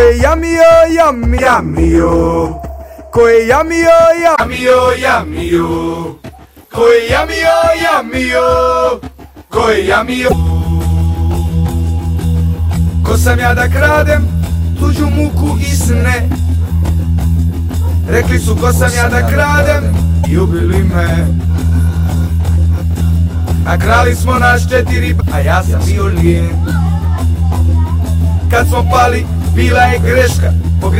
yummy oh yummy yummy oh Koi yummy oh yummy oh yummy oh Koi yummy oh yummy oh Ko sam ja da kradem tuđu muku i sne? Rekli su ko sam ja da kradem? I ubili me. A krali smo naš četiri, a ja sam bio lijen. Kad smo pali bila je greška, pogriješio